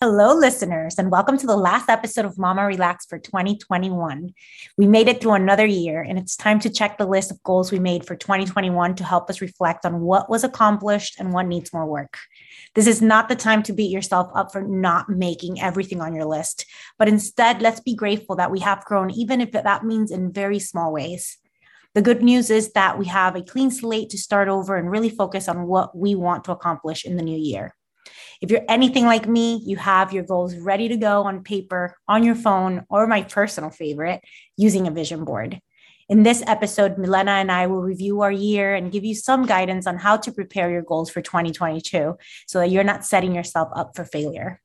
Hello, listeners, and welcome to the last episode of Mama RelaXx for 2021. We made it through another year, and it's time to check the list of goals we made for 2021 to help us reflect on what was accomplished and what needs more work. This is not the time to beat yourself up for not making everything on your list, but instead, let's be grateful that we have grown, even if that means in very small ways. The good news is that we have a clean slate to start over and really focus on what we want to accomplish in the new year. If you're anything like me, you have your goals ready to go on paper, on your phone, or my personal favorite, using a vision board. In this episode, Milena and I will review our year and give you some guidance on how to prepare your goals for 2022 so that you're not setting yourself up for failure.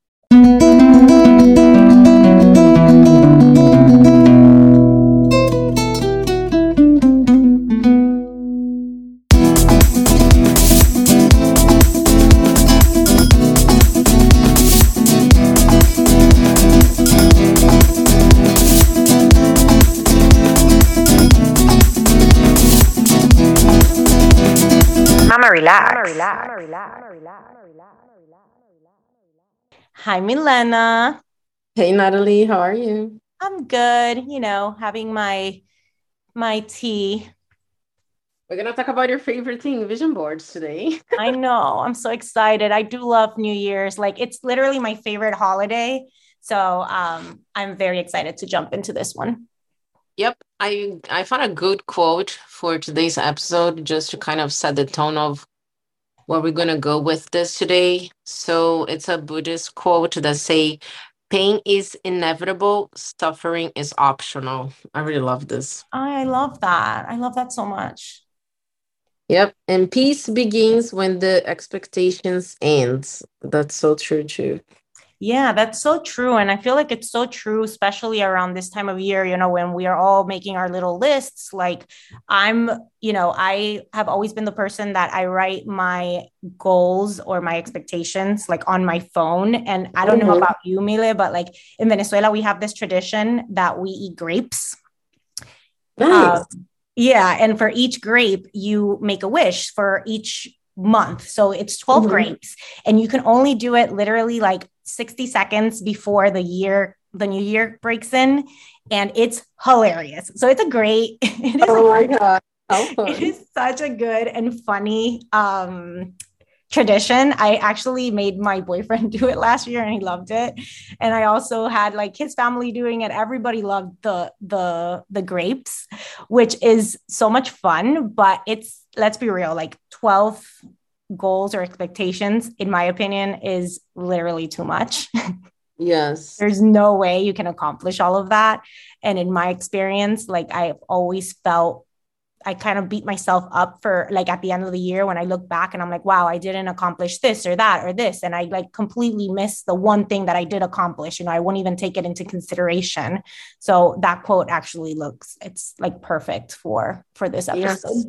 Relax. Hi, Milena. Hey, Nathaly. How are you? I'm good. You know, having my my tea. We're gonna talk about your favorite thing, vision boards today. I know. I'm so excited. I do love New Year's. Like it's literally my favorite holiday. So um, I'm very excited to jump into this one. Yep, I I found a good quote for today's episode just to kind of set the tone of where we're gonna go with this today. So it's a Buddhist quote that say, "Pain is inevitable, suffering is optional." I really love this. I love that. I love that so much. Yep, and peace begins when the expectations ends. That's so true too. Yeah, that's so true. And I feel like it's so true, especially around this time of year, you know, when we are all making our little lists. Like, I'm, you know, I have always been the person that I write my goals or my expectations like on my phone. And I don't mm-hmm. know about you, Mile, but like in Venezuela, we have this tradition that we eat grapes. Nice. Um, yeah. And for each grape, you make a wish for each month. So it's 12 mm-hmm. grapes and you can only do it literally like 60 seconds before the year the new year breaks in and it's hilarious. So it's a great it Oh my god. It is such a good and funny um tradition. I actually made my boyfriend do it last year and he loved it. And I also had like his family doing it. Everybody loved the the the grapes, which is so much fun, but it's let's be real, like 12 goals or expectations, in my opinion, is literally too much. Yes. There's no way you can accomplish all of that. And in my experience, like I've always felt I kind of beat myself up for like at the end of the year when I look back and I'm like, wow, I didn't accomplish this or that or this. And I like completely miss the one thing that I did accomplish. You know, I won't even take it into consideration. So that quote actually looks, it's like perfect for for this episode. Yes.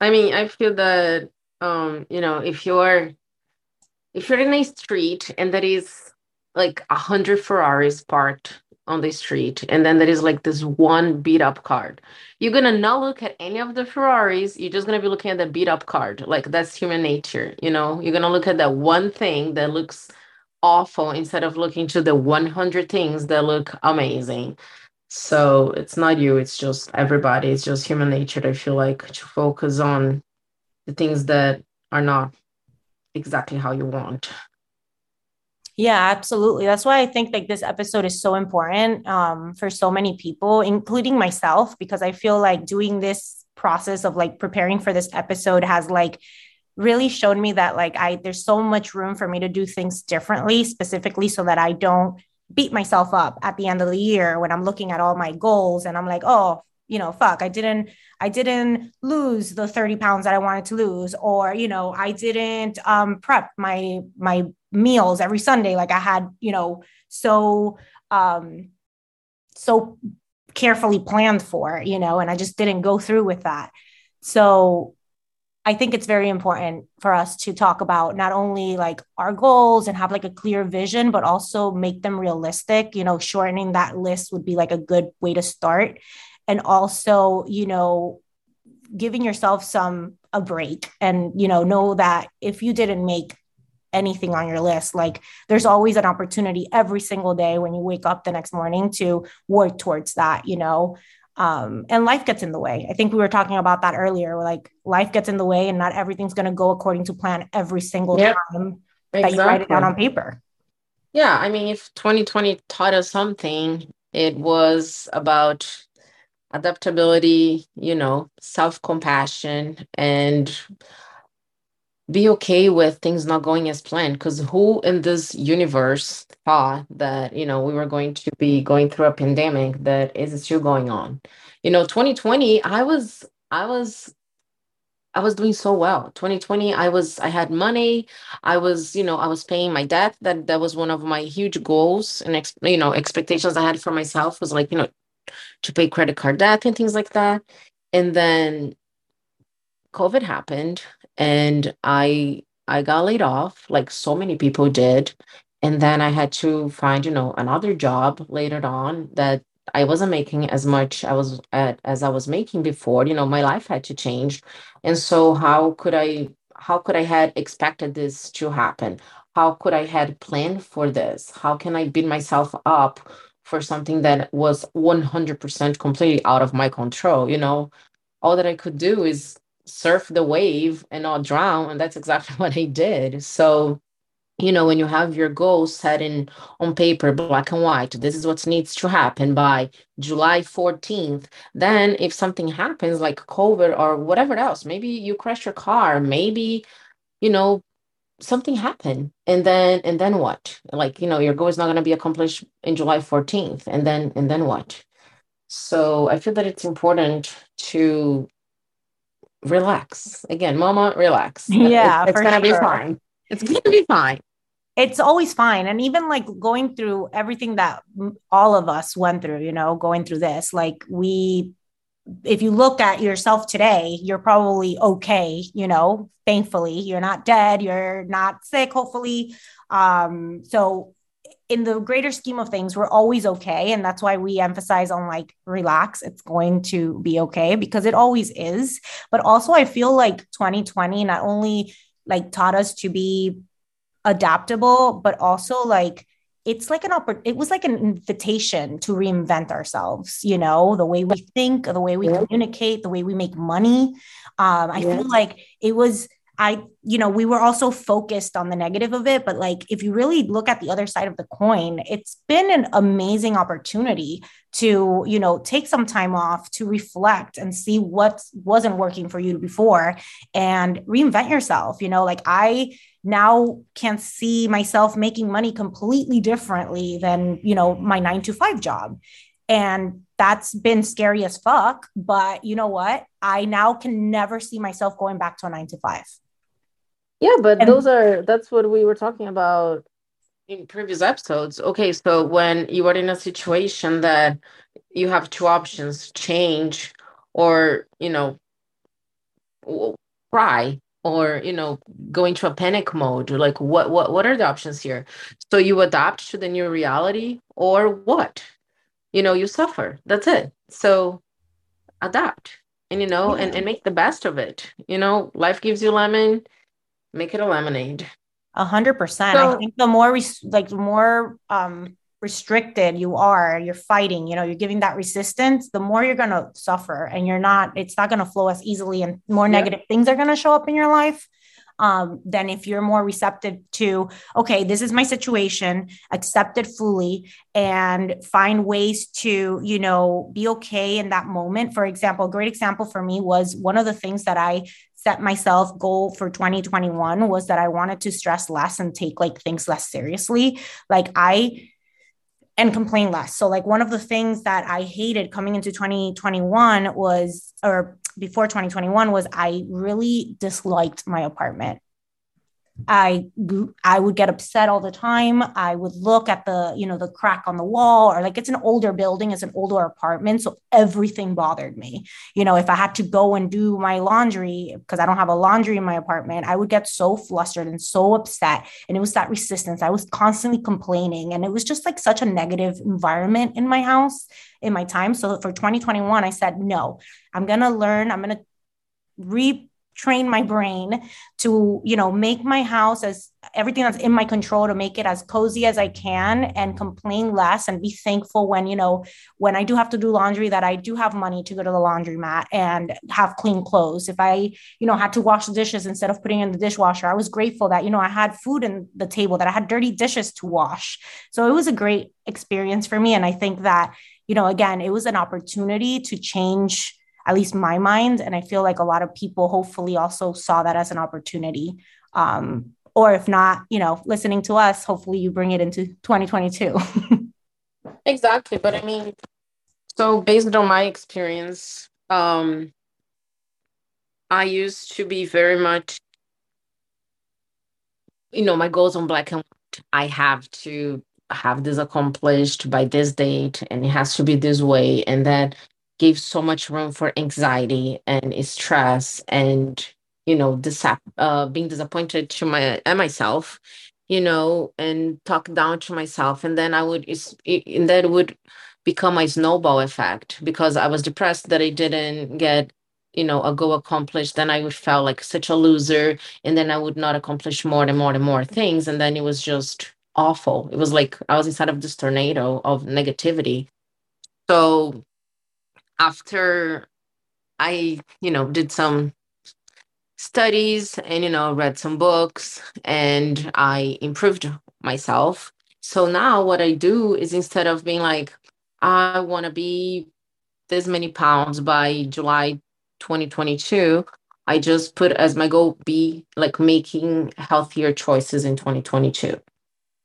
I mean, I feel that um, you know, if you're if you're in a street and there is like a hundred Ferraris parked on the street, and then there is like this one beat up card, you're gonna not look at any of the Ferraris. You're just gonna be looking at the beat up card. Like that's human nature, you know. You're gonna look at that one thing that looks awful instead of looking to the 100 things that look amazing. So it's not you, it's just everybody. It's just human nature. I feel like to focus on the things that are not exactly how you want. Yeah, absolutely. That's why I think like this episode is so important um, for so many people, including myself, because I feel like doing this process of like preparing for this episode has like really shown me that like I there's so much room for me to do things differently, specifically so that I don't beat myself up at the end of the year when I'm looking at all my goals and I'm like, oh, you know, fuck, I didn't, I didn't lose the 30 pounds that I wanted to lose, or, you know, I didn't um, prep my, my meals every Sunday. Like I had, you know, so, um, so carefully planned for, you know, and I just didn't go through with that. So I think it's very important for us to talk about not only like our goals and have like a clear vision, but also make them realistic. You know, shortening that list would be like a good way to start and also you know giving yourself some a break and you know know that if you didn't make anything on your list. Like there's always an opportunity every single day when you wake up the next morning to work towards that, you know. Um, and life gets in the way. I think we were talking about that earlier. Like life gets in the way, and not everything's going to go according to plan every single yep. time exactly. that you write it down on paper. Yeah, I mean, if 2020 taught us something, it was about adaptability, you know, self compassion, and be okay with things not going as planned. Because who in this universe thought that you know we were going to be going through a pandemic that is still going on? You know 2020 i was i was i was doing so well. 2020 i was i had money. I was you know i was paying my debt. That that was one of my huge goals and ex, you know expectations i had for myself was like you know to pay credit card debt and things like that. And then covid happened and I I got laid off like so many people did. And then I had to find you know another job later on that I wasn't making as much I was at as I was making before you know my life had to change. And so how could I how could I had expected this to happen? How could I had planned for this? How can I beat myself up for something that was 100% completely out of my control you know all that I could do is surf the wave and not drown. And that's exactly what I did. So, you know, when you have your goals set in on paper, black and white, this is what needs to happen by July 14th. Then, if something happens like COVID or whatever else, maybe you crash your car, maybe, you know, something happened and then and then what like you know your goal is not going to be accomplished in july 14th and then and then what so i feel that it's important to relax. Again, mama, relax. Yeah, it's, it's gonna sure. be fine. It's gonna be fine. It's always fine. And even like going through everything that all of us went through, you know, going through this, like we, if you look at yourself today, you're probably okay, you know, thankfully, you're not dead, you're not sick, hopefully. Um, so in the greater scheme of things, we're always okay. And that's why we emphasize on like, relax, it's going to be okay because it always is. But also, I feel like 2020 not only like taught us to be adaptable, but also like, it's like an oppor- it was like an invitation to reinvent ourselves you know the way we think the way we yeah. communicate the way we make money um, i yeah. feel like it was I, you know, we were also focused on the negative of it. But like, if you really look at the other side of the coin, it's been an amazing opportunity to, you know, take some time off to reflect and see what wasn't working for you before and reinvent yourself. You know, like I now can see myself making money completely differently than, you know, my nine to five job. And that's been scary as fuck. But you know what? I now can never see myself going back to a nine to five. Yeah, but and, those are that's what we were talking about in previous episodes. Okay, so when you are in a situation that you have two options, change or, you know, cry or, you know, go into a panic mode, like what what what are the options here? So you adapt to the new reality or what? You know, you suffer. That's it. So adapt and you know yeah. and, and make the best of it. You know, life gives you lemon Make it a lemonade. A hundred percent. I think the more res- like the more um restricted you are, you're fighting, you know, you're giving that resistance, the more you're gonna suffer and you're not, it's not gonna flow as easily and more yeah. negative things are gonna show up in your life. Um, than if you're more receptive to, okay, this is my situation, accept it fully, and find ways to, you know, be okay in that moment. For example, a great example for me was one of the things that I set myself goal for 2021 was that I wanted to stress less and take like things less seriously. Like I and complain less. So like one of the things that I hated coming into 2021 was or before 2021 was I really disliked my apartment. I I would get upset all the time. I would look at the, you know, the crack on the wall or like it's an older building, it's an older apartment, so everything bothered me. You know, if I had to go and do my laundry because I don't have a laundry in my apartment, I would get so flustered and so upset and it was that resistance. I was constantly complaining and it was just like such a negative environment in my house in my time. So for 2021 I said, "No. I'm to learn, I'm to re train my brain to you know make my house as everything that's in my control to make it as cozy as i can and complain less and be thankful when you know when i do have to do laundry that i do have money to go to the laundromat and have clean clothes. If i you know had to wash the dishes instead of putting in the dishwasher i was grateful that you know i had food in the table that i had dirty dishes to wash. So it was a great experience for me. And i think that you know again it was an opportunity to change at least my mind. And I feel like a lot of people hopefully also saw that as an opportunity. Um, or if not, you know, listening to us, hopefully you bring it into 2022. exactly. But I mean, so based on my experience, um, I used to be very much, you know, my goals on black and white. I have to have this accomplished by this date and it has to be this way. And that gave so much room for anxiety and stress and you know dis- uh, being disappointed to my and myself you know and talk down to myself. And then i would and that would become a snowball effect because i was depressed that i didn't get you know a goal accomplished. Then i would feel like such a loser. And then i would not accomplish more and more and more things. And then it was just awful. It was like i was inside of this tornado of negativity. So after I, you know, did some studies and, you know, read some books and I improved myself. So now what I do is instead of being like, I want to be this many pounds by July 2022, I just put as my goal be like making healthier choices in 2022.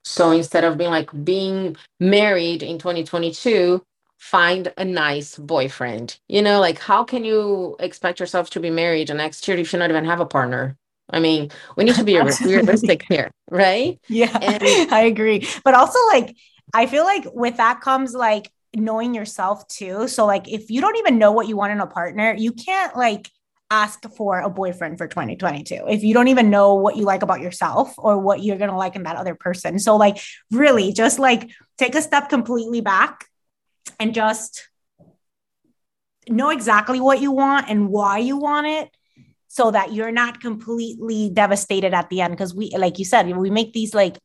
So instead of being like being married in 2022, find a nice boyfriend. You know, like how can you expect yourself to be married next year if you don't even have a partner? I mean, we need to be realistic here, right? Yeah, and- I agree. But also, like, I feel like with that comes like knowing yourself too. So, like, if you don't even know what you want in a partner, you can't like ask for a boyfriend for 2022 if you don't even know what you like about yourself or what you're going to like in that other person. So, like, really just like take a step completely back and just know exactly what you want and why you want it so that you're not completely devastated at the end. Because we like you said we make these like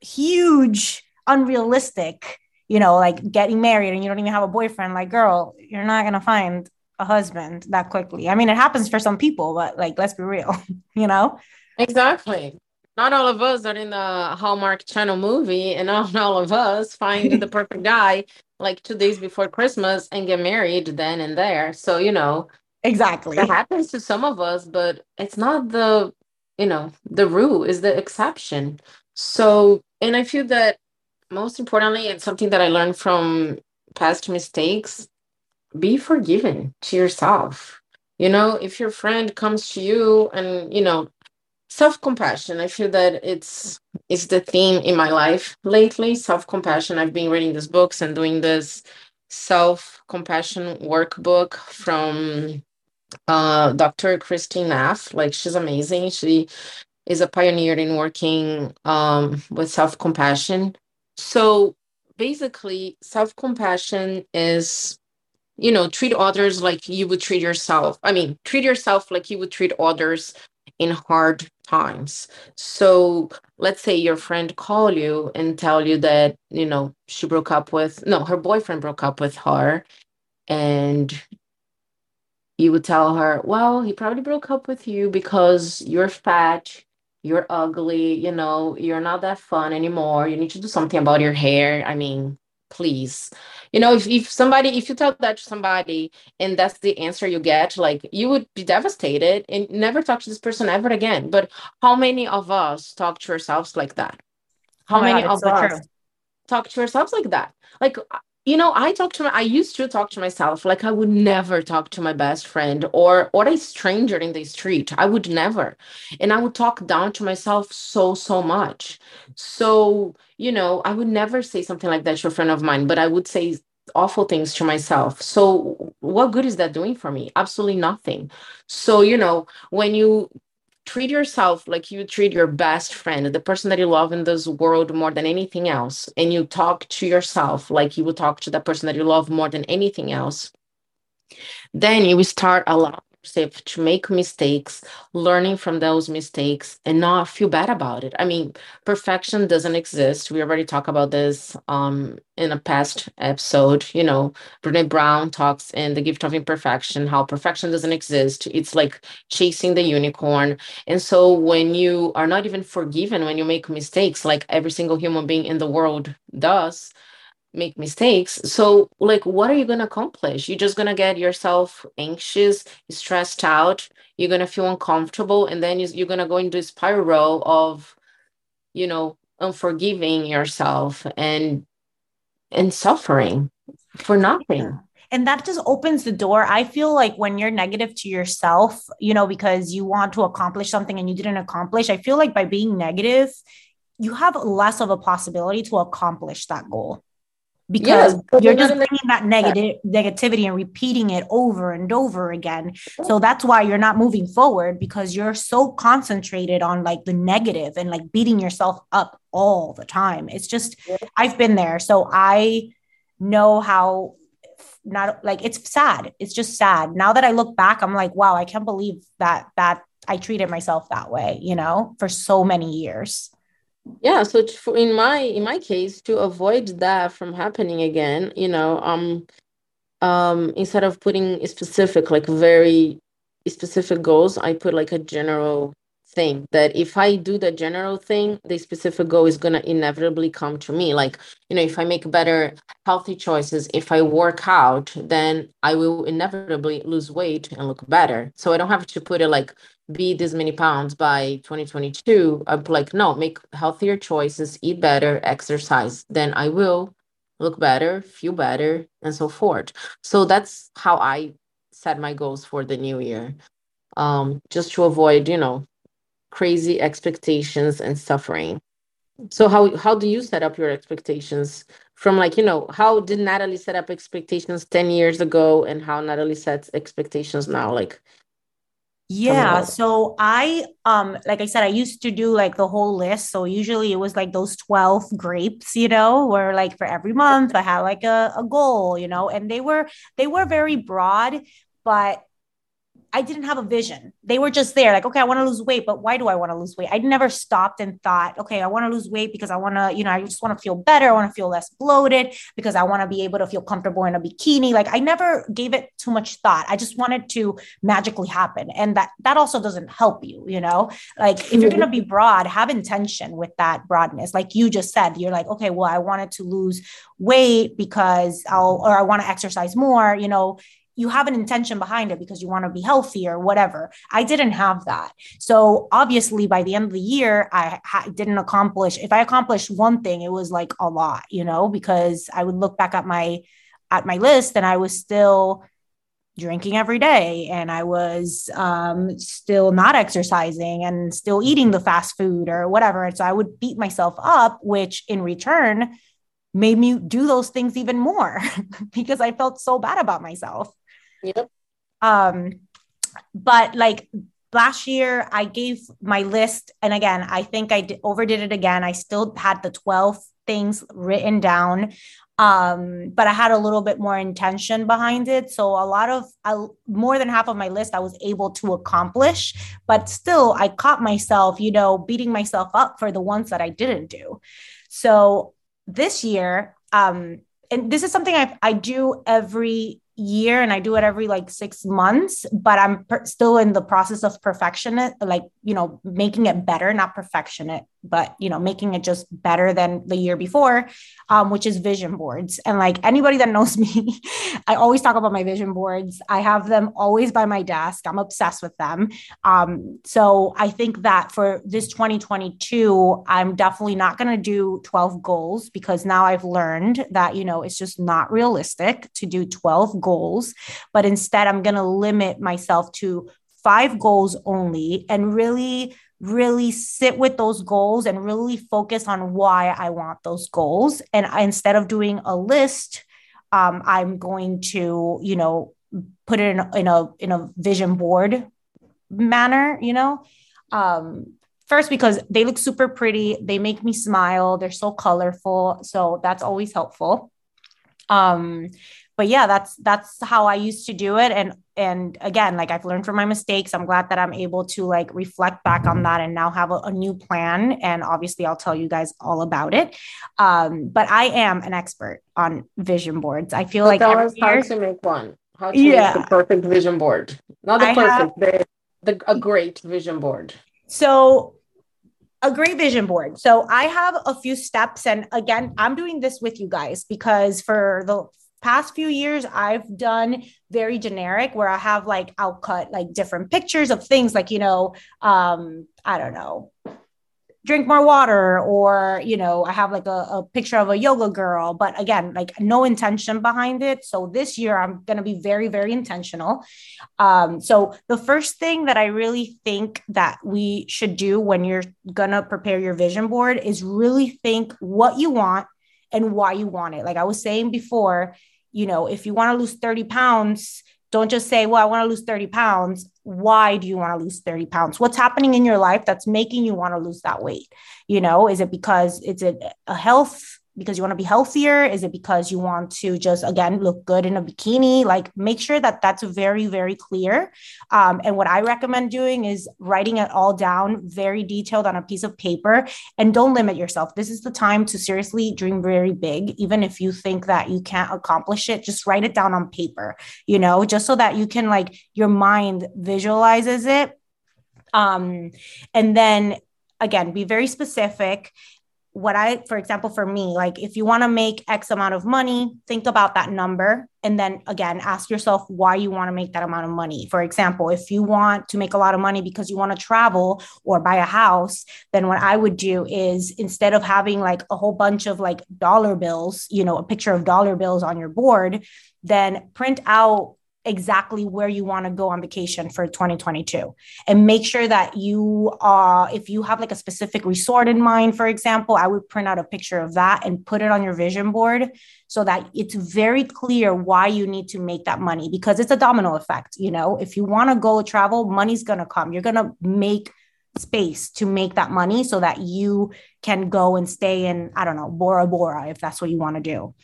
huge unrealistic you know like getting married and you don't even have a boyfriend like girl you're not going to find a husband that quickly. I mean it happens for some people but like let's be real you know? Exactly not all of us are in the Hallmark Channel movie, and not all of us find the perfect guy like two days before Christmas and get married then and there. So, you know, exactly. It happens to some of us, but it's not the, you know, the rule is the exception. So, and I feel that most importantly, it's something that I learned from past mistakes be forgiven to yourself. You know, if your friend comes to you and, you know, self-compassion. I feel that it's it's the theme in my life lately self-compassion. I've been reading these books and doing this self-compassion workbook from uh, dr christine Neff like she's amazing. She is a pioneer in working um, with self-compassion. So basically self-compassion is you know treat others like you would treat yourself. I mean treat yourself like you would treat others in hard times. So let's say your friend call you and tell you that, you know, she broke up with no, her boyfriend broke up with her and you would tell her, well, he probably broke up with you because you're fat, you're ugly, you know, you're not that fun anymore. You need to do something about your hair. I mean, please. You know if, if somebody if you tell that to somebody and that's the answer you get like you would be devastated and never talk to this person ever again. But how many of us talk to ourselves like that? How oh many God, of so us true. talk to ourselves like that? Like you know i talk to my i used to talk to myself. Like i would never talk to my best friend or or a stranger in the street. I would never. And i would talk down to myself so so much. So you know i would never say something like that to a friend of mine but i would say awful things to myself. So what good is that doing for me? Absolutely nothing. So you know when you treat yourself like you treat your best friend, the person that you love in this world more than anything else, and you talk to yourself like you would talk to the person that you love more than anything else, then you start allowing safe to make mistakes, learning from those mistakes, and not feel bad about it. I mean, perfection doesn't exist. We already talked about this um, in a past episode. You know, Brene Brown talks in The Gift of Imperfection how perfection doesn't exist. It's like chasing the unicorn. And so when you are not even forgiven when you make mistakes, like every single human being in the world does, make mistakes. So like what are you going to accomplish? You're just going to get yourself anxious stressed out you're going to feel uncomfortable and then you're going to go into a spiral of you know unforgiving yourself and and suffering for nothing. And that just opens the door i feel like when you're negative to yourself you know because you want to accomplish something and you didn't accomplish i feel like by being negative you have less of a possibility to accomplish that goal because you're just bringing that negative negativity and repeating it over and over again. So that's why you're not moving forward because you're so concentrated on like the negative and like beating yourself up all the time. It's just i've been there so i know how not like it's sad. It's just sad. Now that i look back i'm like wow i can't believe that that i treated myself that way you know for so many years yeah so in my in my case to avoid that from happening again you know um um instead of putting specific like very specific goals i put like a general thing that if i do the general thing the specific goal is going to inevitably come to me. Like you know if i make better healthy choices if i work out then i will inevitably lose weight and look better. So i don't have to put it like be this many pounds by 2022 i'm like no make healthier choices eat better exercise then i will look better feel better and so forth. So that's how i set my goals for the new year. Um just to avoid you know crazy expectations and suffering so how how do you set up your expectations from like you know how did Nathaly set up expectations 10 years ago and how Nathaly sets expectations now like yeah. So I um like I said, I used to do like the whole list. So usually it was like those 12 grapes, you know, where like for every month I had like a, a goal, you know, and they were they were very broad, but I didn't have a vision. They were just there, like, okay, I want to lose weight, but why do I want to lose weight? I never stopped and thought, okay, I want to lose weight because I want to, you know, I just want to feel better. I want to feel less bloated because I want to be able to feel comfortable in a bikini. Like I never gave it too much thought. I just wanted to magically happen. And that that also doesn't help you, you know? Like if you're gonna be broad, have intention with that broadness. Like you just said, you're like, okay, well, I wanted to lose weight because I'll or I want to exercise more, you know you have an intention behind it because you want to be healthy or whatever. I didn't have that. So obviously by the end of the year, I ha- didn't accomplish, if I accomplished one thing, it was like a lot, you know, because I would look back at my, at my list and I was still drinking every day and I was um, still not exercising and still eating the fast food or whatever. And so I would beat myself up, which in return made me do those things even more because I felt so bad about myself. Yep. Um, but like last year, I gave my list, and again, I think I overdid it again. I still had the 12 things written down um but i had a little bit more intention behind it so a lot of I, more than half of my list i was able to accomplish but still i caught myself you know beating myself up for the ones that i didn't do so this year um and this is something i i do every year and I do it every like six months, but I'm per- still in the process of perfection it, like, you know, making it better, not perfection it, but, you know, making it just better than the year before, um, which is vision boards. And like anybody that knows me, I always talk about my vision boards. I have them always by my desk. I'm obsessed with them. Um, so I think that for this 2022, I'm definitely not going to do 12 goals because now I've learned that, you know, it's just not realistic to do 12 goals, but instead I'm going to limit myself to five goals only and really really sit with those goals and really focus on why I want those goals. And I, instead of doing a list, um, I'm going to, you know, put it in, in a in a vision board manner, you know. Um, first because they look super pretty, they make me smile, they're so colorful, so that's always helpful. Um, but yeah that's that's how i used to do it. And and again like i've learned from my mistakes. I'm glad that i'm able to like reflect back on that and now have a, a new plan. And obviously i'll tell you guys all about it. Um but i am an expert on vision boards. I feel like us how to make one. How to Yeah. make the perfect vision board. Not the I perfect the, the a great vision board. So, a great vision board. So, I have a few steps. And again, I'm doing this with you guys because for the past few years, I've done very generic where I have like, I'll cut like different pictures of things like, you know, um, I don't know, drink more water or you know i have like a, a picture of a yoga girl. But again like no intention behind it. So this year i'm going to be very very intentional. Um, so the first thing that i really think that we should do when you're going to prepare your vision board is really think what you want and why you want it. Like i was saying before you know if you want to lose 30 pounds don't just say, well, I want to lose 30 pounds. Why do you want to lose 30 pounds? What's happening in your life that's making you want to lose that weight? You know, is it because it's a, a health because you want to be healthier? Is it because you want to just, again, look good in a bikini? Like, make sure that that's very, very clear. Um, and what I recommend doing is writing it all down, very detailed on a piece of paper, and don't limit yourself. This is the time to seriously dream very big. Even if you think that you can't accomplish it, just write it down on paper, you know, just so that you can, like, your mind visualizes it. Um, and then again, be very specific what I, for example, for me, like if you want to make X amount of money, think about that number. And then again, ask yourself why you want to make that amount of money. For example, if you want to make a lot of money because you want to travel or buy a house, then what I would do is instead of having like a whole bunch of like dollar bills, you know, a picture of dollar bills on your board, then print out exactly where you want to go on vacation for 2022 and make sure that you uh if you have like a specific resort in mind for example i would print out a picture of that and put it on your vision board so that it's very clear why you need to make that money because it's a domino effect you know? If you want to go travel money's going to come. You're going to make space to make that money so that you can go and stay in i don't know bora bora if that's what you want to do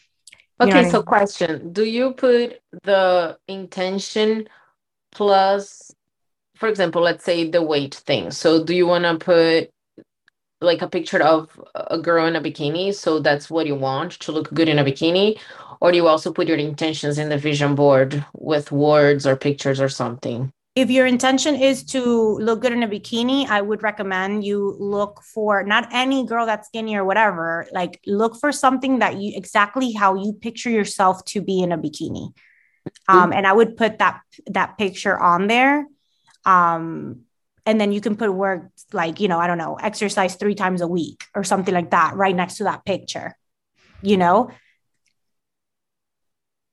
You know Okay, I so mean? question. Do you put the intention plus, for example, let's say the weight thing. So do you want to put like a picture of a girl in a bikini? So that's what you want to look good in a bikini? Or do you also put your intentions in the vision board with words or pictures or something? If your intention is to look good in a bikini, I would recommend you look for not any girl that's skinny or whatever. Like look for something that you exactly how you picture yourself to be in a bikini. Um, and I would put that that picture on there. Um, and then you can put words like, you know, I don't know, exercise three times a week or something like that right next to that picture. You know,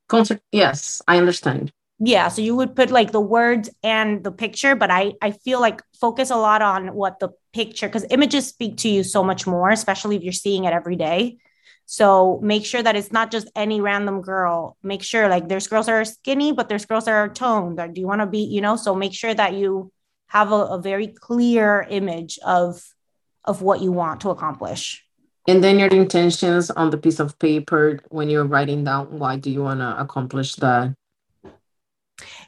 Concert, yes, I understand. Yeah so you would put like the words and the picture but i i feel like focus a lot on what the picture because images speak to you so much more especially if you're seeing it every day. So make sure that it's not just any random girl. Make sure like there's girls that are skinny but there's girls that are toned or do you want to be you know? So make sure that you have a, a very clear image of of what you want to accomplish. And then your intentions on the piece of paper when you're writing down why do you want to accomplish that?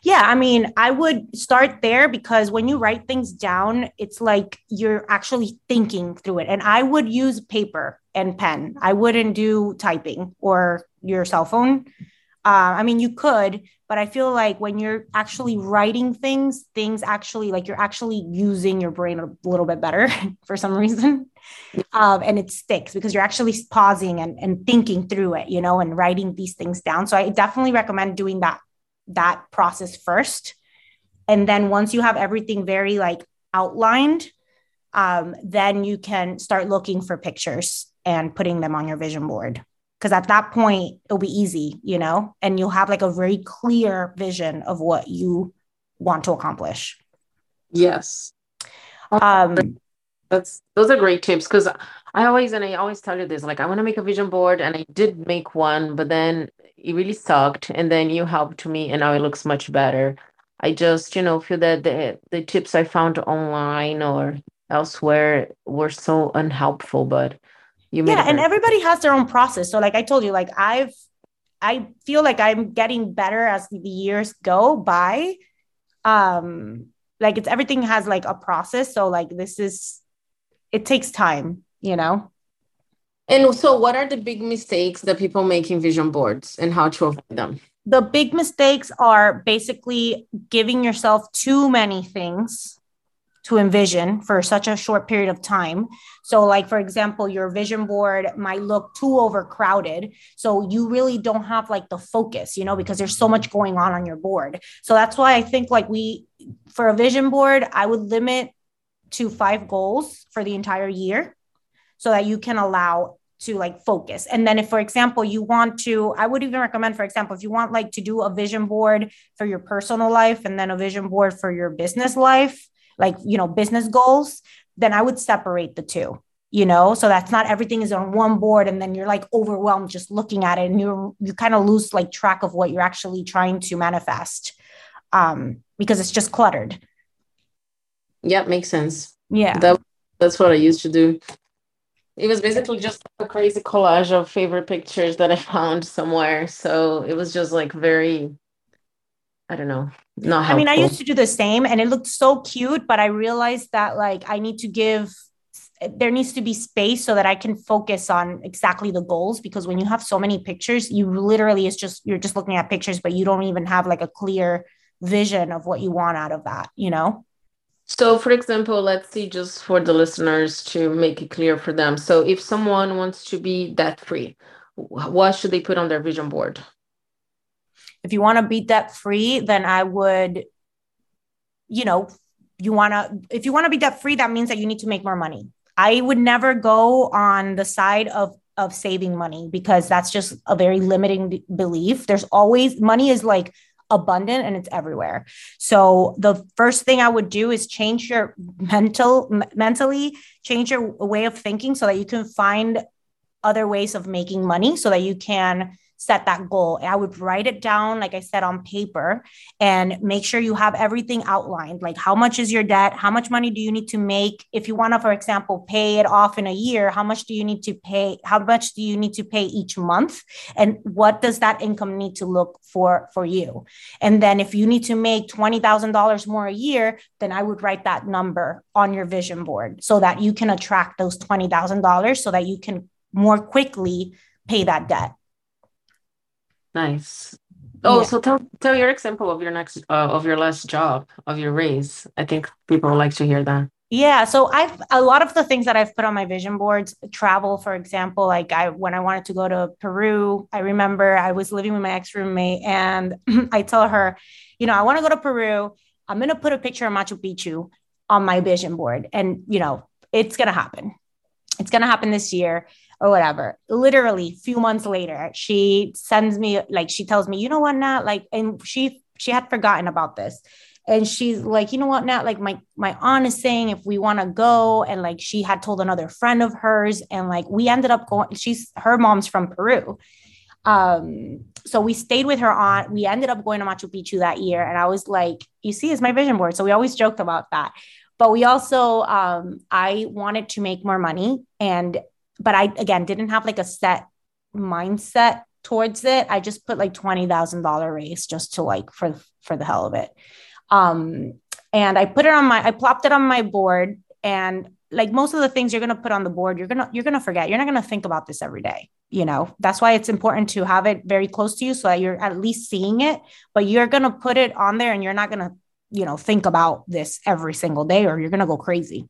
Yeah, I mean, I would start there because when you write things down, it's like you're actually thinking through it. And I would use paper and pen. I wouldn't do typing or your cell phone. Uh, I mean, you could, but I feel like when you're actually writing things, things actually like you're actually using your brain a little bit better for some reason. Um, and it sticks because you're actually pausing and, and thinking through it, you know, and writing these things down. So I definitely recommend doing that that process first. And then once you have everything very like outlined um, then you can start looking for pictures and putting them on your vision board. Because at that point it'll be easy you know? And you'll have like a very clear vision of what you want to accomplish. Yes. um, That's those are great tips because I always and I always tell you this like I want to make a vision board and I did make one but then it really sucked and then you helped me and now it looks much better. I just you know feel that the the tips I found online or elsewhere were so unhelpful but you made yeah and everybody has their own process so like i told you like i've I feel like I'm getting better as the years go by. Um, like it's everything has like a process. So like this is it takes time, you know. And so what are the big mistakes that people make in vision boards and how to avoid them? The big mistakes are basically giving yourself too many things to envision for such a short period of time. So, like for example, your vision board might look too overcrowded. So, you really don't have like the focus, you know, because there's so much going on on your board. So, that's why I think like we, for a vision board, I would limit to five goals for the entire year so that you can allow to like focus. And then if for example you want to I would even recommend for example if you want like to do a vision board for your personal life and then a vision board for your business life, like you know business goals then i would separate the two you know? So that's not everything is on one board and then you're like overwhelmed just looking at it and you you kind of lose like track of what you're actually trying to manifest um because it's just cluttered. Yeah makes sense. Yeah. That, that's what i used to do it was basically just a crazy collage of favorite pictures that i found somewhere so it was just like very I don't know. Not helpful. I mean, I used to do the same and it looked so cute, but I realized that like I need to give there needs to be space so that I can focus on exactly the goals because when you have so many pictures, you literally is just you're just looking at pictures, but you don't even have like a clear vision of what you want out of that, you know? So, for example, let's see, just for the listeners to make it clear for them. So, if someone wants to be debt free, what should they put on their vision board? If you want to be debt free, then I would, you know, you want to, if you want to be debt free, that means that you need to make more money. I would never go on the side of of saving money because that's just a very limiting belief. There's always money is like abundant and it's everywhere. So the first thing I would do is change your mental mentally change your way of thinking so that you can find other ways of making money so that you can set that goal. I would write it down, like I said, on paper and make sure you have everything outlined. Like, how much is your debt? How much money do you need to make? If you want to, for example, pay it off in a year, how much do you need to pay? How much do you need to pay each month? And what does that income need to look for for you? And then if you need to make $20,000 more a year, then I would write that number on your vision board so that you can attract those $20,000 so that you can more quickly pay that debt. Nice. Oh, yeah. so tell tell your example of your next uh, of your last job of your raise. I think people like to hear that. Yeah, so I've a lot of the things that I've put on my vision boards, travel, for example, like I when I wanted to go to Peru, I remember I was living with my ex roommate and I tell her, you know, I want to go to Peru. I'm gonna put a picture of Machu Picchu on my vision board, and you know, it's gonna happen. It's gonna happen this year or whatever. Literally, few months later, she sends me like she tells me, you know what, Nat, like, and she she had forgotten about this. And she's like, you know what, Nat, like my my aunt is saying if we want to go, and like she had told another friend of hers, and like we ended up going. She's her mom's from Peru, um, so we stayed with her aunt. We ended up going to Machu Picchu that year, and I was like, you see, it's my vision board. So we always joked about that. But we also, um, I wanted to make more money, and but I again didn't have like a set mindset towards it. I just put like twenty thousand dollar raise just to like for for the hell of it. Um, and I put it on my I plopped it on my board and like most of the things you're going to put on the board you're going to you're going to forget you're not going to think about this every day you know that's why it's important to have it very close to you so that you're at least seeing it but you're going to put it on there and you're not going to you know think about this every single day or you're going to go crazy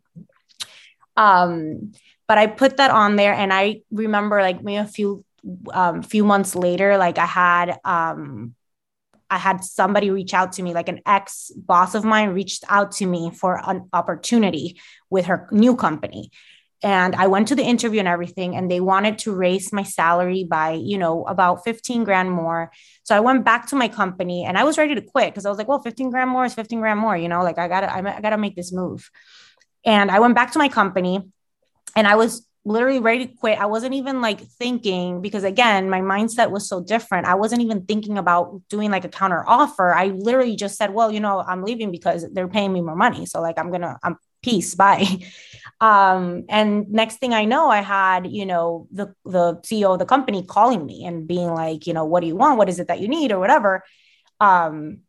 um but I put that on there and I remember like maybe a few um few months later like I had um I had somebody reach out to me like an ex boss of mine reached out to me for an opportunity with her new company. And I went to the interview and everything and they wanted to raise my salary by you know about 15 grand more. So I went back to my company and I was ready to quit because I was like well 15 grand more is 15 grand more you know like I got to I got to make this move. And I went back to my company and I was literally ready to quit. I wasn't even like thinking because again, my mindset was so different. I wasn't even thinking about doing like a counter offer. I literally just said, well, you know, I'm leaving because they're paying me more money. So like I'm gonna I'm peace, bye. um and next thing i know i had you know the the ceo of the company calling me and being like you know what do you want what is it that you need or whatever um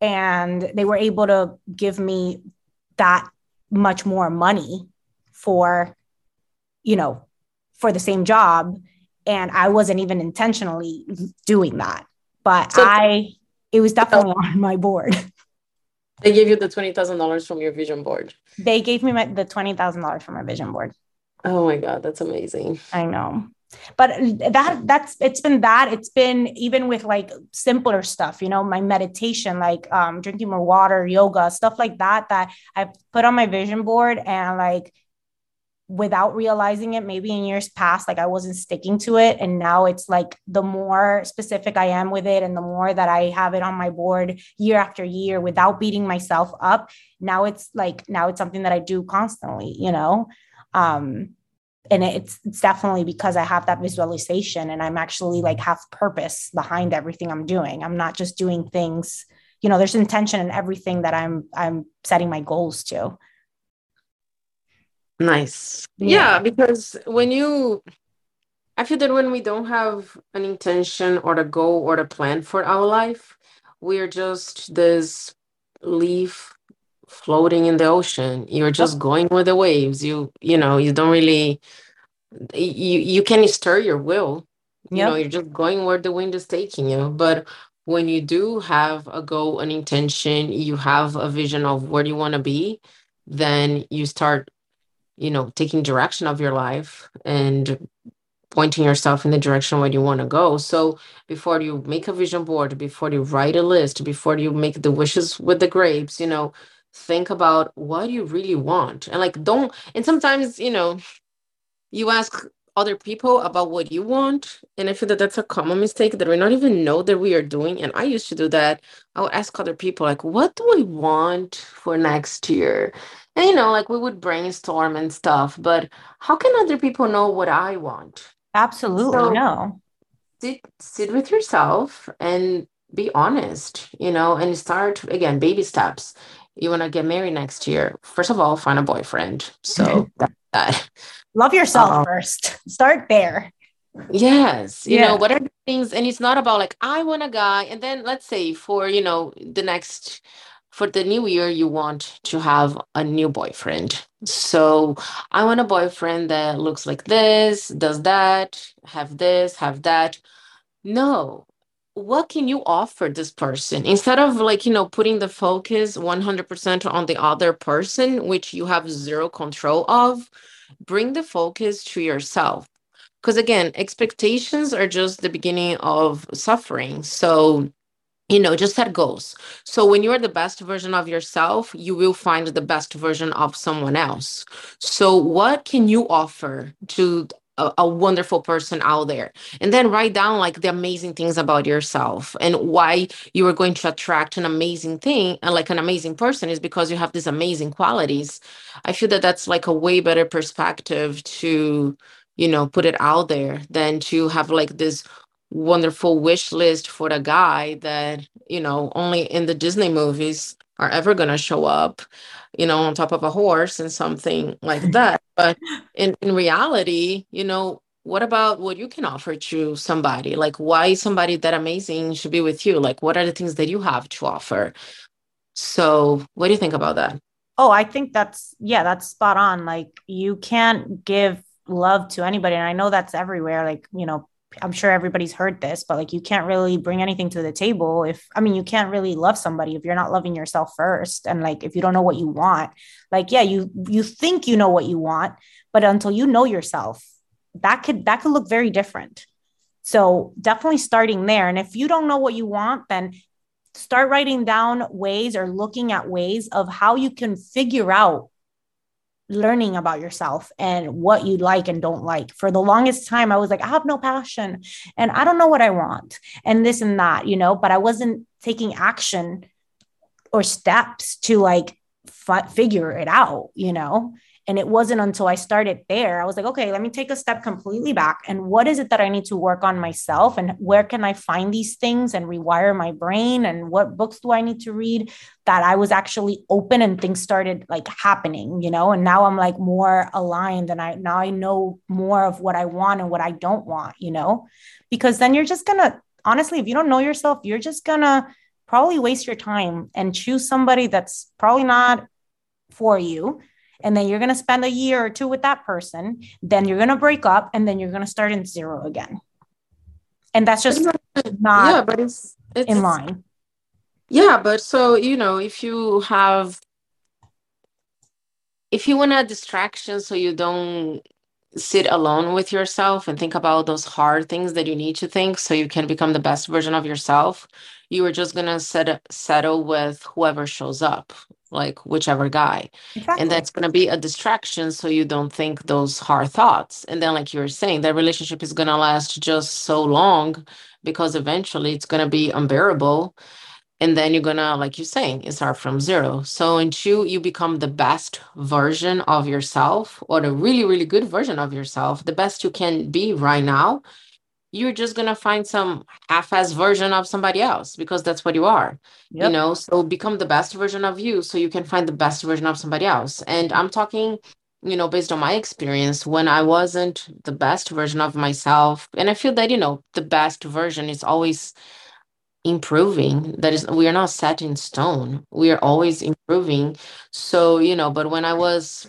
and they were able to give me that much more money for you know for the same job. And i wasn't even intentionally doing that but so, i it was definitely on my board. They gave you the $20000 from your vision board. They gave me my, the $20000 from my vision board. Oh my god that's amazing. I know. But that that's it's been that. It's been even with like simpler stuff you know my meditation like um drinking more water yoga stuff like that that i put on my vision board and like without realizing it maybe in years past like i wasn't sticking to it. And now it's like the more specific i am with it and the more that i have it on my board year after year without beating myself up now it's like now it's something that i do constantly you know? Um and it's it's definitely because i have that visualization and i'm actually like have purpose behind everything i'm doing. I'm not just doing things you know there's intention in everything that i'm i'm setting my goals to Nice. Yeah. yeah, because when you, I feel that when we don't have an intention or a goal or a plan for our life, we're just this leaf floating in the ocean. You're just going with the waves. You, you know, you don't really, you you can stir your will. You yep. know, you're just going where the wind is taking you. But when you do have a goal, an intention, you have a vision of where you want to be, then you start you know taking direction of your life and pointing yourself in the direction where you want to go so before you make a vision board before you write a list before you make the wishes with the grapes you know think about what you really want and like don't and sometimes you know you ask other people about what you want. And I feel that that's a common mistake that we not even know that we are doing. And I used to do that. I would ask other people, like, what do I want for next year? And, you know, like we would brainstorm and stuff, but how can other people know what I want? Absolutely so, no. Sit, sit with yourself and be honest, you know, and start again, baby steps. You want to get married next year. First of all, find a boyfriend. So that love yourself uh, first start there yes you yeah. know whatever things and it's not about like i want a guy and then let's say for you know the next for the new year you want to have a new boyfriend. So i want a boyfriend that looks like this does that have this have that. No. What can you offer this person? Instead of like you know putting the focus 100% on the other person which you have zero control of bring the focus to yourself. Because again expectations are just the beginning of suffering. So you know just set goals. So when you're the best version of yourself you will find the best version of someone else. So what can you offer to a, a, wonderful person out there? And then write down like the amazing things about yourself and why you are going to attract an amazing thing and like an amazing person is because you have these amazing qualities. I feel that that's like a way better perspective to you know put it out there than to have like this wonderful wish list for a guy that you know only in the disney movies are ever going to show up you know, on top of a horse and something like that. But in, in reality, you know, what about what you can offer to somebody? Like, why somebody that amazing should be with you? Like, what are the things that you have to offer? So, what do you think about that? Oh, I think that's, yeah, that's spot on. Like, you can't give love to anybody. And I know that's everywhere. Like, you know, I'm sure everybody's heard this, but like you can't really bring anything to the table if I mean you can't really love somebody if you're not loving yourself first and like if you don't know what you want. Like yeah, you you think you know what you want, but until you know yourself, that could that could look very different. So definitely starting there and if you don't know what you want, then start writing down ways or looking at ways of how you can figure out learning about yourself and what you like and don't like. For the longest time, I was like, I have no passion and I don't know what I want and this and that, you know, but I wasn't taking action or steps to like figure it out, you know. And it wasn't until I started there, I was like, okay, let me take a step completely back. And what is it that I need to work on myself? And where can I find these things and rewire my brain? And what books do I need to read that I was actually open and things started like happening, you know? And now I'm like more aligned and I now I know more of what I want and what I don't want, you know? Because then you're just gonna, honestly, if you don't know yourself, you're just gonna probably waste your time and choose somebody that's probably not for you and then you're going to spend a year or two with that person then you're going to break up and then you're going to start in zero again. And that's just not yeah but it's, it's in line. Yeah but so you know if you have if you want a distraction so you don't sit alone with yourself and think about those hard things that you need to think so you can become the best version of yourself you are just gonna set, settle with whoever shows up like whichever guy. Exactly. and that's going to be a distraction so you don't think those hard thoughts. And then like you were saying that relationship is going to last just so long because eventually it's going to be unbearable. And then you're going to like you're saying start from zero. So until you become the best version of yourself or the really really good version of yourself the best you can be right now you're just going to find some half-ass version of somebody else because that's what you are yep. you know? So become the best version of you so you can find the best version of somebody else. And i'm talking you know based on my experience when i wasn't the best version of myself and i feel that you know the best version is always improving. That is we are not set in stone. We are always improving. So you know but when i was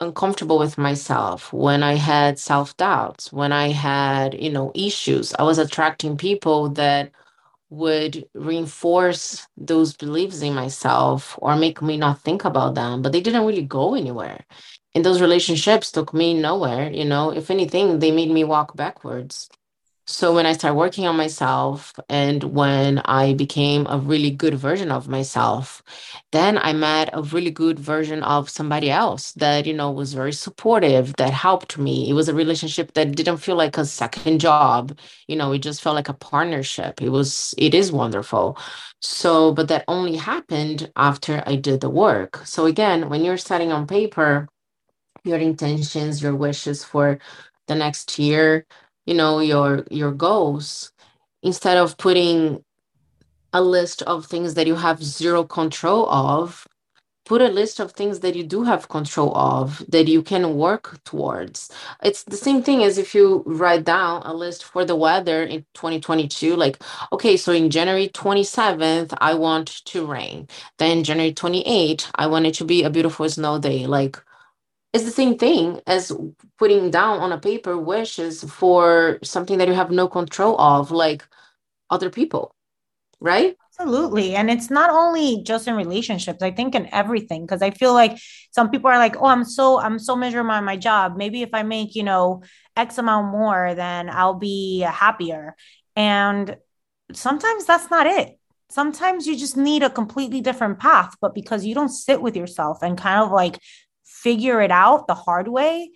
uncomfortable with myself, when I had self doubts, when I had, you know, issues, I was attracting people that would reinforce those beliefs in myself or make me not think about them, but they didn't really go anywhere. And those relationships took me nowhere, you know, if anything, they made me walk backwards. So when I started working on myself and when I became a really good version of myself, then I met a really good version of somebody else that, you know, was very supportive, that helped me. It was a relationship that didn't feel like a second job. You know, it just felt like a partnership. It was, it is wonderful. So, but that only happened after I did the work. So again, when you're setting on paper your intentions, your wishes for the next year, you know your your goals instead of putting a list of things that you have zero control of put a list of things that you do have control of that you can work towards. It's the same thing as if you write down a list for the weather in 2022 like okay so in january 27th i want to rain. Then january 28th i want it to be a beautiful snow day. Like it's the same thing as putting down on a paper wishes for something that you have no control of like other people right? Absolutely. And it's not only just in relationships i think in everything because i feel like some people are like oh i'm so i'm so miserable at my job. Maybe if i make you know x amount more then i'll be happier. And sometimes that's not it. Sometimes you just need a completely different path but because you don't sit with yourself and kind of like figure it out the hard way,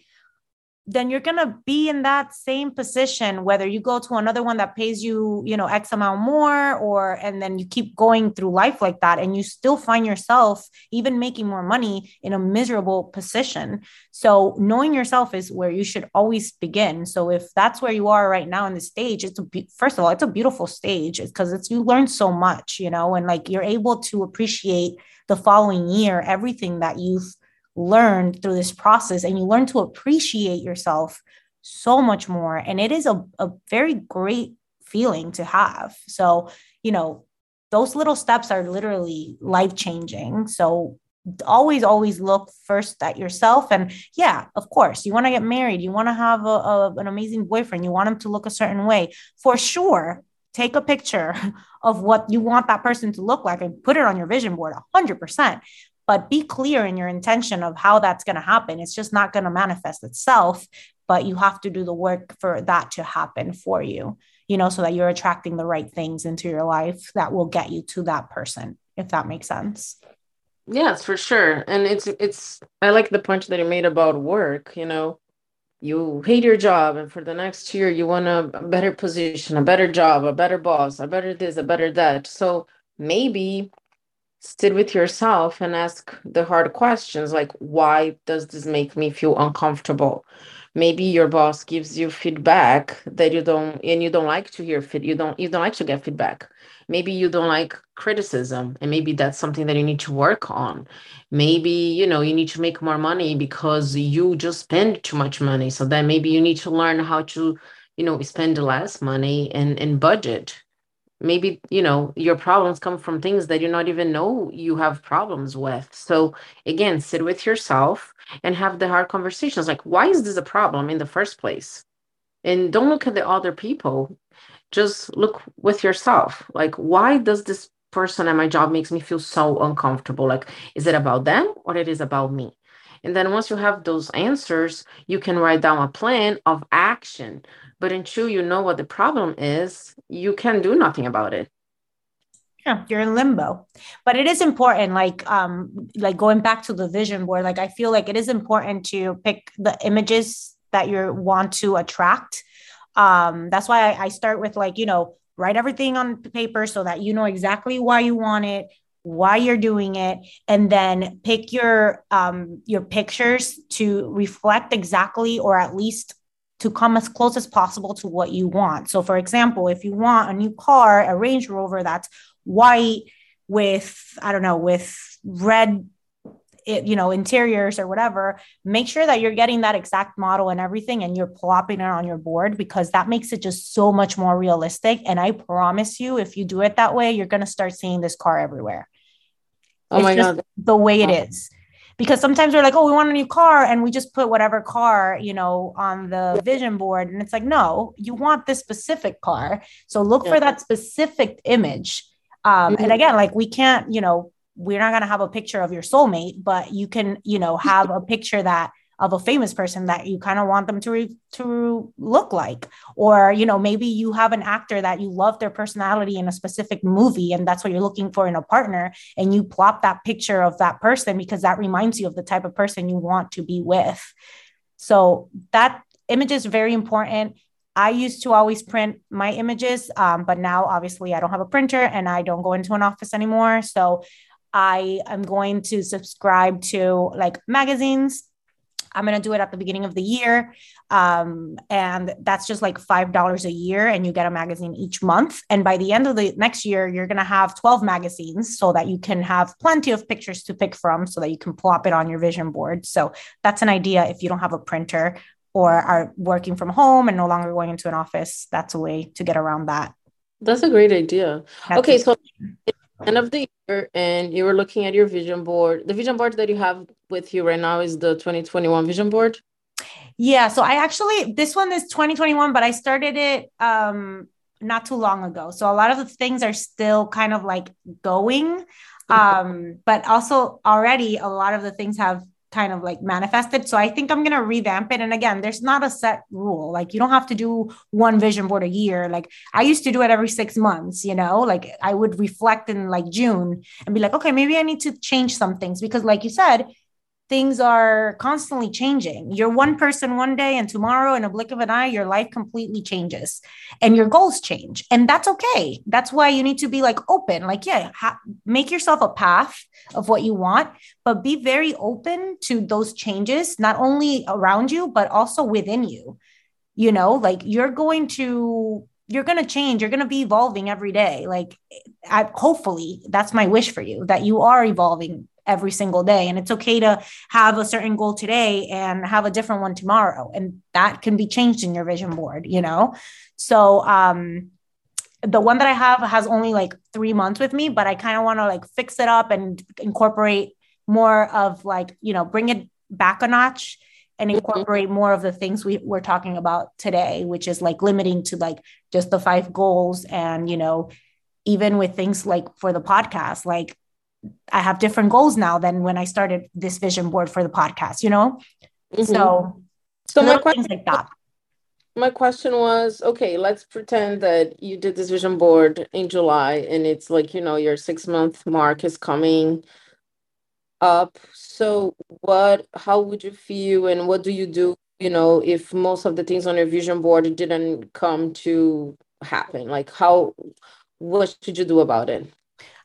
then you're going to be in that same position whether you go to another one that pays you you know x amount more or and then you keep going through life like that and you still find yourself even making more money in a miserable position. So knowing yourself is where you should always begin. So if that's where you are right now in the stage it's a first of all it's a beautiful stage because it's you learn so much you know and like you're able to appreciate the following year everything that you've learned through this process and you learn to appreciate yourself so much more. And it is a, a very great feeling to have. So, you know, those little steps are literally life changing. So, always, always look first at yourself. And yeah, of course, you want to get married, you want to have a, a, an amazing boyfriend, you want him to look a certain way. For sure, take a picture of what you want that person to look like and put it on your vision board 100% but be clear in your intention of how that's going to happen. It's just not going to manifest itself, but you have to do the work for that to happen for you, you know, so that you're attracting the right things into your life that will get you to that person, if that makes sense. Yes, for sure. And it's, it's, I like the punch that you made about work, you know, you hate your job and for the next year you want a better position a better job a better boss a better this a better that so maybe sit with yourself and ask the hard questions like why does this make me feel uncomfortable? Maybe your boss gives you feedback that you don't and you don't like to hear you don't you don't like to get feedback. Maybe you don't like criticism and maybe that's something that you need to work on. Maybe you know you need to make more money because you just spend too much money. So then maybe you need to learn how to you know spend less money and and budget maybe you know your problems come from things that you not even know you have problems with. So again sit with yourself and have the hard conversations. Like why is this a problem in the first place? And don't look at the other people. Just look with yourself. Like why does this person at my job makes me feel so uncomfortable? Like is it about them or it is about me and then once you have those answers you can write down a plan of action but until you know what the problem is, you can do nothing about it. Yeah, you're in limbo. But it is important, like um, like going back to the vision board, like I feel like it is important to pick the images that you want to attract. Um, that's why I, I start with like, you know, write everything on paper so that you know exactly why you want it, why you're doing it and then pick your um your pictures to reflect exactly or at least to come as close as possible to what you want. So, for example, if you want a new car, a Range Rover that's white with, I don't know, with red it, you know interiors or whatever make sure that you're getting that exact model and everything and you're plopping it on your board because that makes it just so much more realistic and i promise you if you do it that way you're going to start seeing this car everywhere oh it's my god the way it is because sometimes we're like, oh, we want a new car, and we just put whatever car, you know, on the vision board. And it's like, no, you want this specific car. So look yeah. for that specific image. Um, mm-hmm. And again, like we can't, you know, we're not going to have a picture of your soulmate, but you can, you know, have a picture that of a famous person that you kind of want them to re- to look like. Or you know maybe you have an actor that you love their personality in a specific movie and that's what you're looking for in a partner and you plop that picture of that person because that reminds you of the type of person you want to be with. So that image is very important. I used to always print my images, um, but now obviously I don't have a printer and I don't go into an office anymore. So I am going to subscribe to like magazines I'm going to do it at the beginning of the year. Um, and that's just like $5 a year, and you get a magazine each month. And by the end of the next year, you're going to have 12 magazines so that you can have plenty of pictures to pick from so that you can plop it on your vision board. So that's an idea if you don't have a printer or are working from home and no longer going into an office. That's a way to get around that. That's a great idea. That's okay, so end of the and you were looking at your vision board. The vision board that you have with you right now is the 2021 vision board? Yeah so i actually this one is 2021 but i started it um not too long ago. So a lot of the things are still kind of like going. Um but also already a lot of the things have kind of like manifested. So I think I'm going to revamp it. And again, there's not a set rule. Like you don't have to do one vision board a year. Like I used to do it every six months, you know, like I would reflect in like June and be like, okay, maybe I need to change some things because, like you said, things are constantly changing. You're one person one day, and tomorrow, in a blink of an eye, your life completely changes and your goals change. And that's okay. That's why you need to be like open, like, yeah, ha- make yourself a path of what you want, but be very open to those changes, not only around you, but also within you. You know, like you're going to you're going to change you're going to be evolving every day like I, hopefully that's my wish for you that you are evolving every single day. And it's okay to have a certain goal today and have a different one tomorrow. And that can be changed in your vision board, you know? So, um, the one that I have has only like three months with me, but I kind of want to like fix it up and incorporate more of like, you know, bring it back a notch and incorporate more of the things we, we're talking about today, which is like limiting to like just the five goals and, you know, even with things like for the podcast, like I have different goals now than when I started this vision board for the podcast, you know? Mm-hmm. So, so my question, like that. My question was okay, let's pretend that you did this vision board in July and it's like, you know, your six month mark is coming up. So, what, how would you feel and what do you do, you know, if most of the things on your vision board didn't come to happen? Like, how, what should you do about it?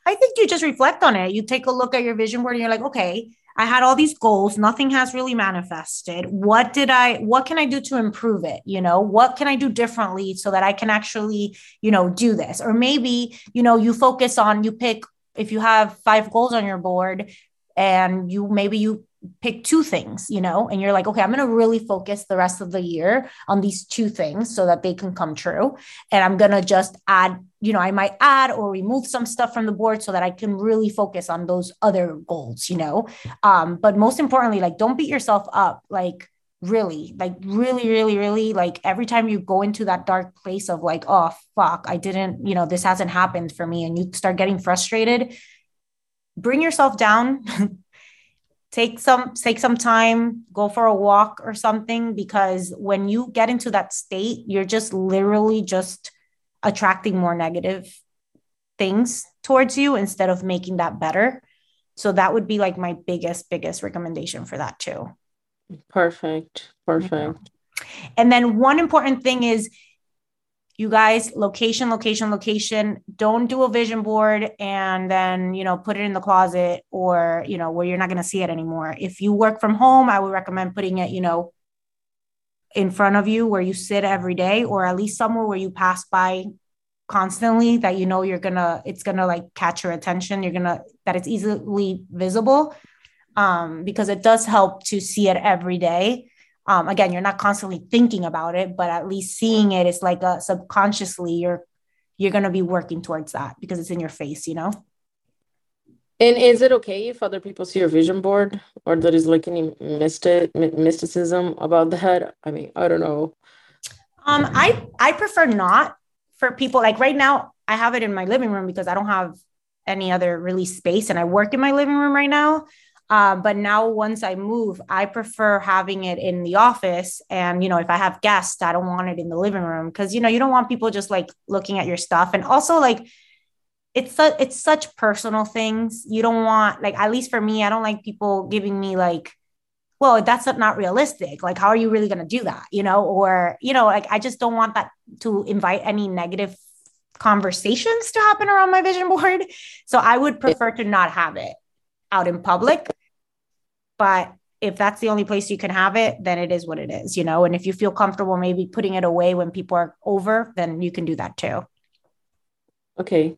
I think you just reflect on it. You take a look at your vision board and you're like, okay, I had all these goals, nothing has really manifested. What did I what can I do to improve it? You know, what can I do differently so that I can actually, you know, do this? Or maybe, you know, you focus on you pick if you have five goals on your board and you maybe you pick two things, you know, and you're like, okay, I'm going to really focus the rest of the year on these two things so that they can come true. And I'm going to just add, you know, I might add or remove some stuff from the board so that I can really focus on those other goals, you know. Um, but most importantly, like, don't beat yourself up. Like, really, like, really, really, really, like, every time you go into that dark place of like, oh, fuck, I didn't, you know, this hasn't happened for me, and you start getting frustrated, bring yourself down. take some take some time go for a walk or something because when you get into that state you're just literally just attracting more negative things towards you instead of making that better. So that would be like my biggest biggest recommendation for that too. Perfect. Perfect. And then one important thing is you guys location location location. Don't do a vision board and then you know put it in the closet or you know where you're not going to see it anymore. If you work from home i would recommend putting it you know in front of you where you sit every day or at least somewhere where you pass by constantly that you know you're gonna it's gonna like catch your attention. You're gonna that it's easily visible um, because it does help to see it every day um, again you're not constantly thinking about it but at least seeing it is like a subconsciously you're you're going to be working towards that because it's in your face you know? And is it okay if other people see your vision board or there is like any mystic mysticism about that? I mean i don't know. Um i i prefer not for people like right now i have it in my living room because i don't have any other really space and i work in my living room right now um, but now once I move, I prefer having it in the office. And, you know, if I have guests, I don't want it in the living room because, you know, you don't want people just like looking at your stuff. And also like, it's su- it's such personal things. You don't want like, at least for me, I don't like people giving me like, well, that's not realistic. Like, how are you really going to do that? You know, or, you know, like, I just don't want that to invite any negative conversations to happen around my vision board. So I would prefer to not have it out in public. But if that's the only place you can have it, then it is what it is, you know. And if you feel comfortable maybe putting it away when people are over, then you can do that too. Okay.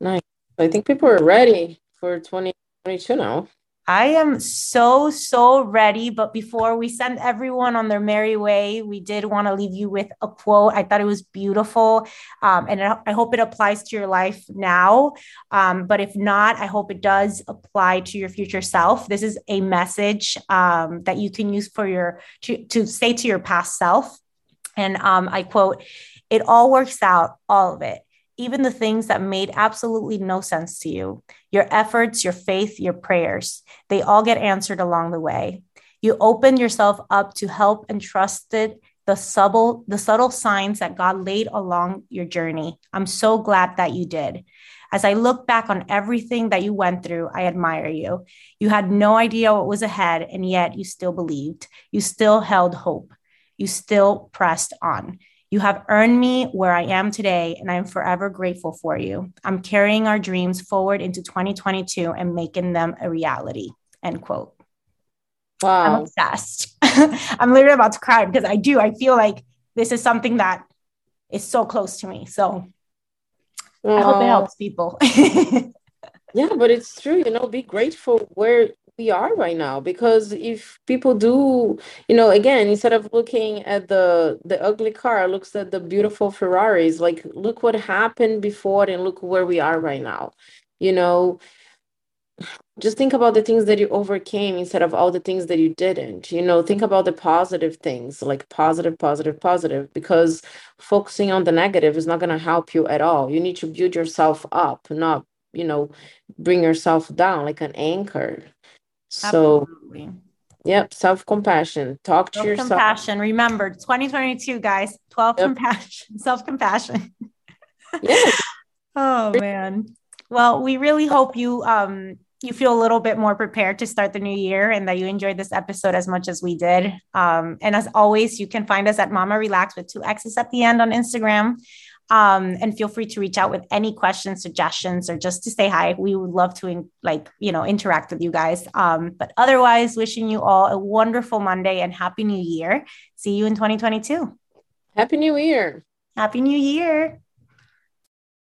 Nice. I think people are ready for 2022 now. I am so, so ready. But before we send everyone on their merry way, we did want to leave you with a quote. I thought it was beautiful. Um, and I hope it applies to your life now. Um, but if not, I hope it does apply to your future self. This is a message um, that you can use for your, to, to say to your past self. And um, I quote, it all works out, all of it even the things that made absolutely no sense to you. Your efforts, your faith, your prayers, they all get answered along the way. You open yourself up to help and trusted the subtle the subtle signs that God laid along your journey. I'm so glad that you did. As I look back on everything that you went through, I admire you. You had no idea what was ahead and yet you still believed. You still held hope. You still pressed on. You have earned me where I am today, and I'm forever grateful for you. I'm carrying our dreams forward into 2022 and making them a reality. End quote. Wow. I'm obsessed. I'm literally about to cry because I do. I feel like this is something that is so close to me. So I hope it helps people. yeah, but it's true. You know, be grateful where we are right now because if people do you know again instead of looking at the the ugly car looks at the beautiful ferraris. Like look what happened before and look where we are right now. You know just think about the things that you overcame instead of all the things that you didn't. You know think about the positive things like positive positive positive because focusing on the negative is not going to help you at all. You need to build yourself up not you know bring yourself down like an anchor so, Absolutely. yep, self compassion. Talk to yourself. Compassion. Remember, 2022, guys, 12 yep. compassion, self compassion. yeah. oh, man. Well, we really hope you um, you feel a little bit more prepared to start the new year and that you enjoyed this episode as much as we did. Um, and as always, you can find us at Mama RelaXx with two X's at the end on Instagram. Um, and feel free to reach out with any questions, suggestions, or just to say hi. We would love to like, you know, interact with you guys. Um, but otherwise, wishing you all a wonderful Monday and happy new year. See you in 2022. Happy New Year. Happy New Year.